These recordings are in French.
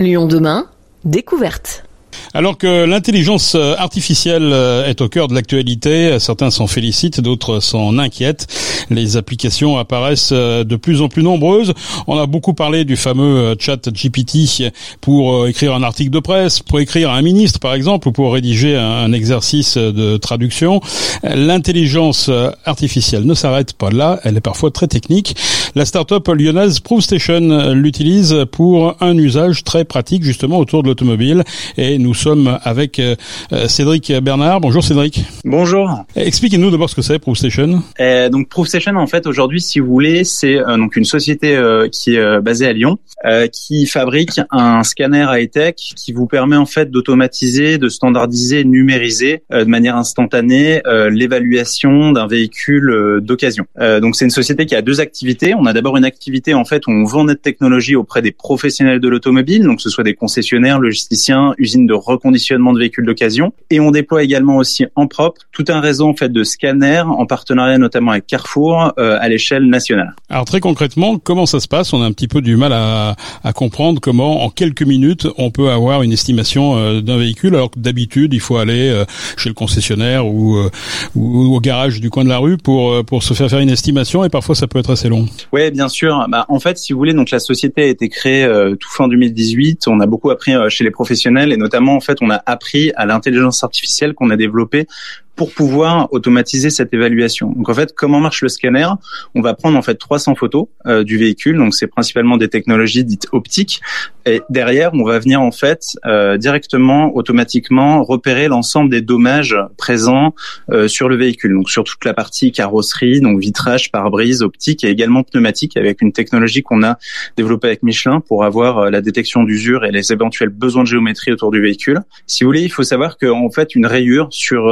Lyon demain, découverte. Alors que l'intelligence artificielle est au cœur de l'actualité, certains s'en félicitent, d'autres s'en inquiètent. Les applications apparaissent de plus en plus nombreuses. On a beaucoup parlé du fameux chat GPT pour écrire un article de presse, pour écrire un ministre par exemple, ou pour rédiger un exercice de traduction. L'intelligence artificielle ne s'arrête pas là, elle est parfois très technique. La start-up lyonnaise ProofStation l'utilise pour un usage très pratique justement autour de l'automobile et nous sommes avec euh, Cédric Bernard. Bonjour Cédric. Bonjour. Expliquez-nous d'abord ce que c'est ProofStation. Euh, donc ProofStation en fait aujourd'hui si vous voulez c'est euh, donc une société euh, qui est euh, basée à Lyon qui fabrique un scanner high-tech qui vous permet en fait d'automatiser, de standardiser, numériser de manière instantanée l'évaluation d'un véhicule d'occasion. donc c'est une société qui a deux activités. On a d'abord une activité en fait où on vend notre technologie auprès des professionnels de l'automobile, donc que ce soit des concessionnaires, logisticiens, usines de reconditionnement de véhicules d'occasion. Et on déploie également aussi en propre tout un réseau en fait de scanners en partenariat notamment avec Carrefour euh, à l'échelle nationale. Alors très concrètement, comment ça se passe? On a un petit peu du mal à, à, comprendre comment en quelques minutes on peut avoir une estimation euh, d'un véhicule alors que d'habitude il faut aller euh, chez le concessionnaire ou, ou, au garage du coin de la rue pour pour se faire faire une estimation et parfois ça peut être assez long. Oui, bien sûr. Bah, en fait, si vous voulez, donc la société a été créée tout fin 2018. On a beaucoup appris chez les professionnels et notamment en fait on a appris à l'intelligence artificielle qu'on a développée pour pouvoir automatiser cette évaluation. Donc en fait, comment marche le scanner? On va prendre en fait 300 photos euh, du véhicule, donc c'est principalement des technologies dites optiques, et derrière, on va venir en fait euh, directement, automatiquement repérer l'ensemble des dommages présents euh, sur le véhicule, donc sur toute la partie carrosserie, donc vitrage, pare-brise, optique et également pneumatique, avec une technologie qu'on a développée avec Michelin pour avoir la détection d'usure et les éventuels besoins de géométrie autour du véhicule. Si vous voulez, il faut savoir qu'en fait, une rayure sur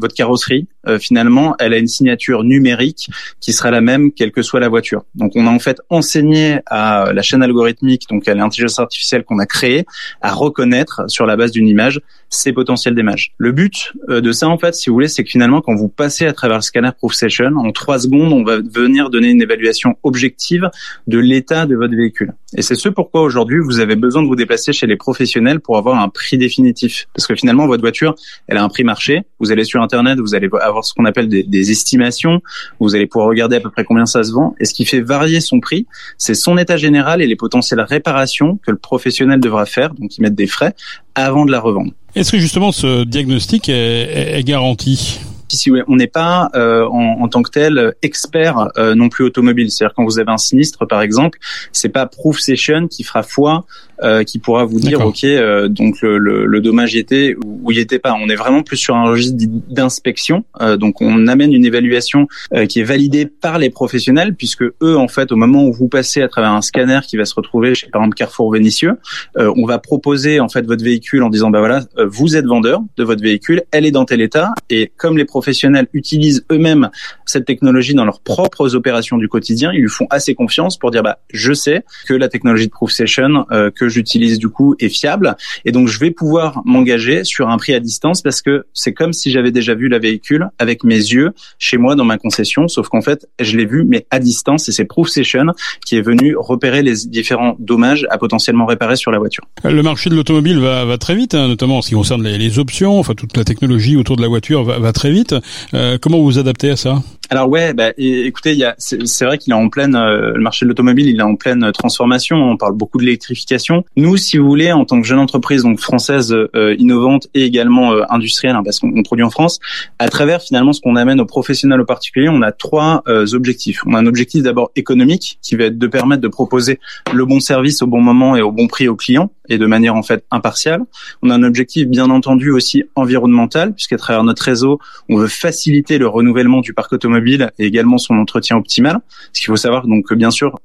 votre carrosserie, euh, finalement, elle a une signature numérique qui sera la même quelle que soit la voiture. Donc, on a en fait enseigné à la chaîne algorithmique, donc à l'intelligence artificielle qu'on a créée, à reconnaître sur la base d'une image ces potentiels d'images. Le but euh, de ça, en fait, si vous voulez, c'est que finalement, quand vous passez à travers le scanner Proof Session, en trois secondes, on va venir donner une évaluation objective de l'état de votre véhicule. Et c'est ce pourquoi aujourd'hui, vous avez besoin de vous déplacer chez les professionnels pour avoir un prix définitif. Parce que finalement, votre voiture, elle a un prix marché. Vous allez sur Internet, vous allez avoir ce qu'on appelle des, des estimations. Vous allez pouvoir regarder à peu près combien ça se vend. Et ce qui fait varier son prix, c'est son état général et les potentielles réparations que le professionnel devra faire, donc y mettre des frais, avant de la revendre. Est-ce que justement ce diagnostic est, est garanti? Si on n'est pas euh, en, en, tant que tel expert euh, non plus automobile. C'est-à-dire quand vous avez un sinistre, par exemple, c'est pas Proof Session qui fera foi, euh, qui pourra vous dire ok, euh, donc le, le, le, dommage y était ou y était pas. On est vraiment plus sur un registre d'inspection. Euh, donc on amène une évaluation qui est validée par les professionnels, puisque eux, en fait, au moment où vous passez à travers un scanner qui va se retrouver chez par exemple Carrefour Vénitieux, on va proposer en fait votre véhicule en disant bah voilà, vous êtes vendeur de votre véhicule, elle est dans tel état, et comme les professionnels utilisent eux-mêmes cette technologie dans leurs propres opérations du quotidien, ils lui font assez confiance pour dire bah je sais que la technologie de Proof Session euh, j'utilise du coup est fiable. Et donc je vais pouvoir m'engager sur un prix à distance parce que c'est comme si j'avais déjà vu la véhicule avec mes yeux chez moi dans ma concession, sauf qu'en fait je l'ai vu mais à distance. Et c'est Proof Session qui est venu repérer les différents dommages à potentiellement réparer sur la voiture. Le marché de l'automobile va, très vite, hein, notamment en ce qui concerne les, options, enfin toute la technologie autour de la voiture va, va très vite. Euh, comment vous vous adaptez à ça? Alors ouais, bah, écoutez, c'est, vrai qu'il est en pleine, euh, le marché de l'automobile, il est en pleine transformation. On parle beaucoup de l'électrification. Nous, si vous voulez, en tant que jeune entreprise donc française euh, innovante et également industrielle, hein, parce qu'on produit en France, à travers finalement ce qu'on amène aux professionnels, aux particuliers, on a trois objectifs. On a un objectif d'abord économique, qui va être de permettre de proposer le bon service au bon moment et au bon prix aux clients et de manière en fait impartiale. On a un objectif bien entendu aussi environnemental, puisqu'à travers notre réseau, on veut faciliter le renouvellement du parc automobile et également son entretien optimal. Ce qu'il faut savoir donc que bien sûr,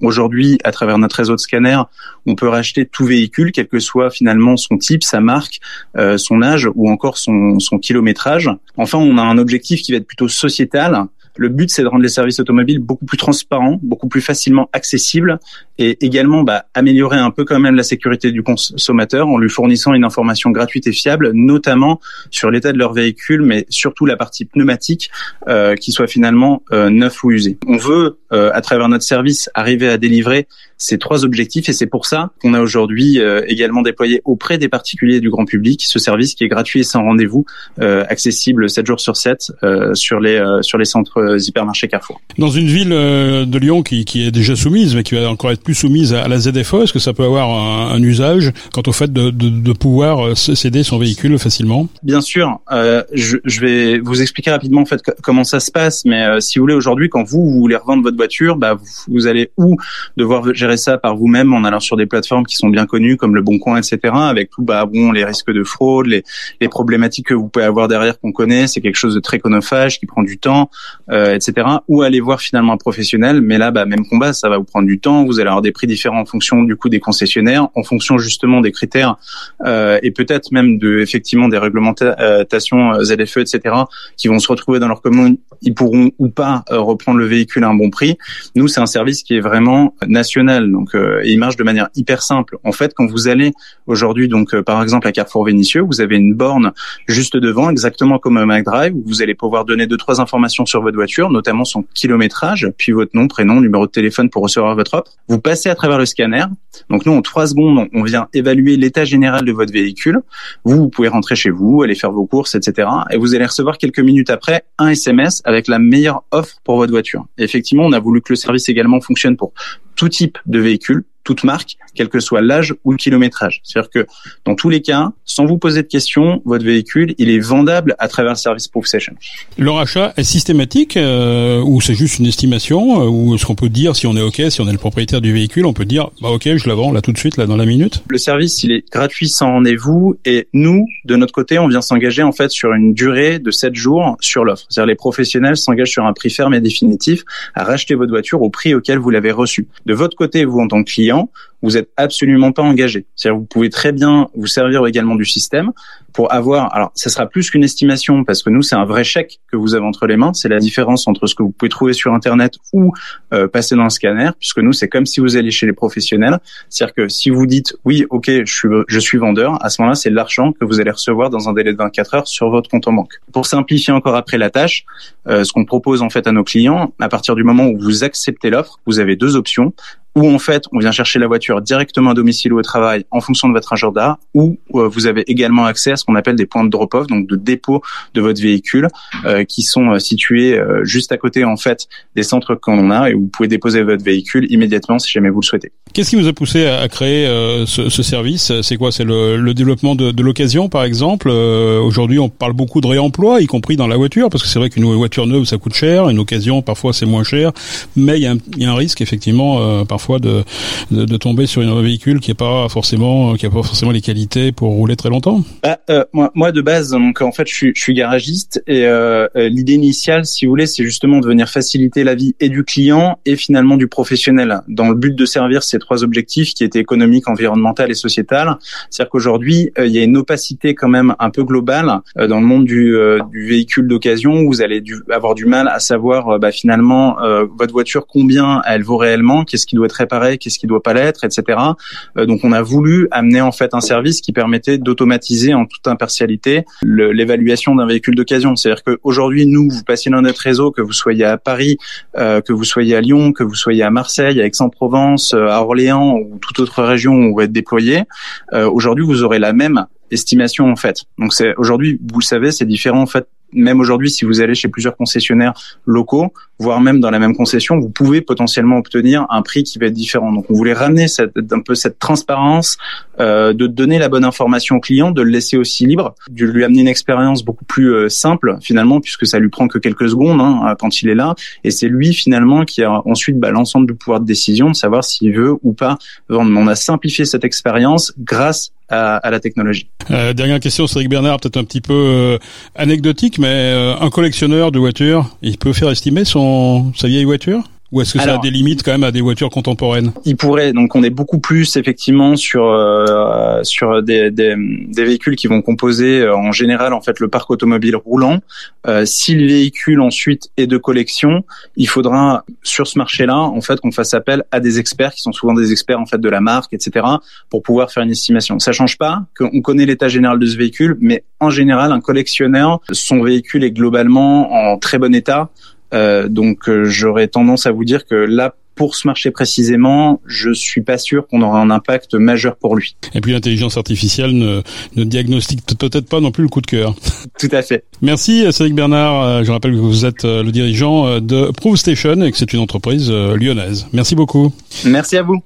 aujourd'hui, à travers notre réseau de scanners, on peut racheter tout véhicule, quel que soit finalement son type, sa marque, euh, son âge ou encore son, son kilométrage. Enfin, on a un objectif qui va être plutôt sociétal, le but, c'est de rendre les services automobiles beaucoup plus transparents, beaucoup plus facilement accessibles et également bah, améliorer un peu quand même la sécurité du consommateur en lui fournissant une information gratuite et fiable, notamment sur l'état de leur véhicule, mais surtout la partie pneumatique euh, qui soit finalement euh, neuf ou usée. On veut, euh, à travers notre service, arriver à délivrer ces trois objectifs et c'est pour ça qu'on a aujourd'hui également déployé auprès des particuliers du grand public ce service qui est gratuit et sans rendez-vous, accessible 7 jours sur 7 sur les sur les centres hypermarchés Carrefour. Dans une ville de Lyon qui, qui est déjà soumise mais qui va encore être plus soumise à la ZFO, est-ce que ça peut avoir un, un usage quant au fait de, de, de pouvoir céder son véhicule facilement? Bien sûr, euh, je, je, vais vous expliquer rapidement en fait comment ça se passe. Mais euh, si vous voulez aujourd'hui, quand vous, vous voulez revendre votre voiture, bah, vous, vous allez ou devoir gérer ça par vous-même en allant sur des plateformes qui sont bien connues comme le Bon Coin, etc. Avec tout bah bon les risques de fraude, les, les problématiques que vous pouvez avoir derrière qu'on connaît, c'est quelque chose de très chronophage qui prend du temps, euh, etc. Ou aller voir finalement un professionnel. Mais là, bah, même combat, ça va vous prendre du temps. Vous allez avoir des prix différents en fonction du coup des concessionnaires, en fonction justement des critères euh, et peut-être même de effectivement des réglementations euh, ZFE, etc., qui vont se retrouver dans leur commune, ils pourront ou pas euh, reprendre le véhicule à un bon prix. Nous, c'est un service qui est vraiment national, donc euh, il marche de manière hyper simple. En fait, quand vous allez aujourd'hui, donc par exemple à Carrefour Vénitieux, vous avez une borne juste devant, exactement comme un McDrive, où vous allez pouvoir donner deux trois informations sur votre voiture, notamment son kilométrage, puis votre nom, prénom, numéro de téléphone pour recevoir votre offre. Vous passez à travers le scanner. Donc nous, en trois secondes, on vient évaluer l'état général de votre véhicule. Vous, vous pouvez rentrer chez vous, aller faire vos courses, etc. Et vous allez recevoir quelques minutes après un SMS avec la meilleure offre pour votre voiture. Et effectivement, on a voulu que le service également fonctionne pour tout type de véhicule, toute marque, quel que soit l'âge ou le kilométrage. C'est-à-dire que dans tous les cas, sans vous poser de questions, votre véhicule, il est vendable à travers le service Proof Session. Le rachat est systématique euh, ou c'est juste une estimation euh, ou est-ce qu'on peut dire si on est OK, si on est le propriétaire du véhicule, on peut dire bah OK, je la vends là tout de suite là dans la minute? Le service, il est gratuit sans rendez-vous et nous de notre côté, on vient s'engager en fait sur une durée de 7 jours sur l'offre. C'est-à-dire les professionnels s'engagent sur un prix ferme et définitif à racheter votre voiture au prix auquel vous l'avez reçu. De votre côté, vous en tant que client, vous êtes absolument pas engagé. C'est-à-dire vous pouvez très bien vous servir également du système pour avoir. Alors, ça sera plus qu'une estimation parce que nous, c'est un vrai chèque que vous avez entre les mains. C'est la différence entre ce que vous pouvez trouver sur Internet ou euh, passer dans un scanner, puisque nous, c'est comme si vous alliez chez les professionnels. C'est-à-dire que si vous dites oui, ok, je suis je suis vendeur, à ce moment-là, c'est l'argent que vous allez recevoir dans un délai de 24 heures sur votre compte en banque. Pour simplifier encore après la tâche, euh, ce qu'on propose en fait à nos clients, à partir du moment où vous acceptez l'offre, vous avez deux options où en fait on vient chercher la voiture directement à domicile ou au travail en fonction de votre agenda, ou euh, vous avez également accès à ce qu'on appelle des points de drop-off, donc de dépôt de votre véhicule, euh, qui sont euh, situés juste à côté en fait des centres qu'on a et où vous pouvez déposer votre véhicule immédiatement si jamais vous le souhaitez. Qu'est-ce qui vous a poussé à, créer ce, ce, service? C'est quoi? C'est le, le, développement de, de l'occasion par exemple? Aujourd'hui on parle beaucoup de réemploi, y compris dans la voiture, parce que c'est vrai qu'une voiture neuve ça coûte cher, une occasion parfois c'est moins cher, mais il y, y a un risque effectivement parfois de, de, tomber sur un véhicule qui est pas forcément qui a pas forcément les qualités pour rouler très longtemps bah, euh, moi, moi de base en fait je suis, garagiste et euh, euh, l'idée initiale si vous voulez c'est justement de venir faciliter la vie et du client et finalement du professionnel dans le but de servir ces trois objectifs qui étaient économiques, environnemental et sociétal. C'est-à-dire qu'aujourd'hui il y a une opacité quand même un peu globale dans le monde du, du véhicule d'occasion où vous allez avoir du mal à savoir bah, finalement votre voiture combien elle vaut réellement, qu'est-ce qui doit être réparer, qu'est-ce qui doit pas l'être, etc. Euh, donc on a voulu amener en fait un service qui permettait d'automatiser en toute impartialité l'évaluation d'un véhicule d'occasion. C'est-à-dire qu'aujourd'hui, nous, vous passez dans notre réseau, que vous soyez à Paris, euh, que vous soyez à Lyon, que vous soyez à Marseille, à Aix-en-Provence, euh, à Orléans ou toute autre région où vous êtes déployé, aujourd'hui vous aurez la même estimation en fait. Donc c'est aujourd'hui, vous savez, c'est différent en fait même aujourd'hui, si vous allez chez plusieurs concessionnaires locaux, voire même dans la même concession, vous pouvez potentiellement obtenir un prix qui va être différent. Donc, on voulait ramener cette, un peu cette transparence, euh, de donner la bonne information au client, de le laisser aussi libre, de lui amener une expérience beaucoup plus euh, simple finalement, puisque ça lui prend que quelques secondes hein, quand il est là, et c'est lui finalement qui a ensuite bah, l'ensemble du pouvoir de décision de savoir s'il veut ou pas vendre. On a simplifié cette expérience grâce à, à, la technologie. Euh, dernière question, Cédric Bernard, peut-être un petit peu euh, anecdotique, mais euh, un collectionneur de voitures, il peut faire estimer son sa vieille voiture? Ou est-ce que ça a des limites quand même à des voitures contemporaines? Il pourrait. Donc on est beaucoup plus effectivement sur euh, sur des, des, des, véhicules qui vont composer euh, en général en fait le parc automobile roulant. Euh, si le véhicule ensuite est de collection, il faudra sur ce marché-là en fait qu'on fasse appel à des experts qui sont souvent des experts en fait de la marque, etc. pour pouvoir faire une estimation. Ça change pas qu'on connaît l'état général de ce véhicule, mais en général un collectionneur, son véhicule est globalement en très bon état. Euh, donc euh, j'aurais tendance à vous dire que là pour ce marché précisément, je suis pas sûr qu'on aura un impact majeur pour lui. Et puis l'intelligence artificielle ne, ne diagnostique peut-être pas non plus le coup de cœur. Tout à fait. Merci Cédric Bernard. Euh, je rappelle que vous êtes euh, le dirigeant de ProveStation et que c'est une entreprise lyonnaise. Merci beaucoup. Merci à vous.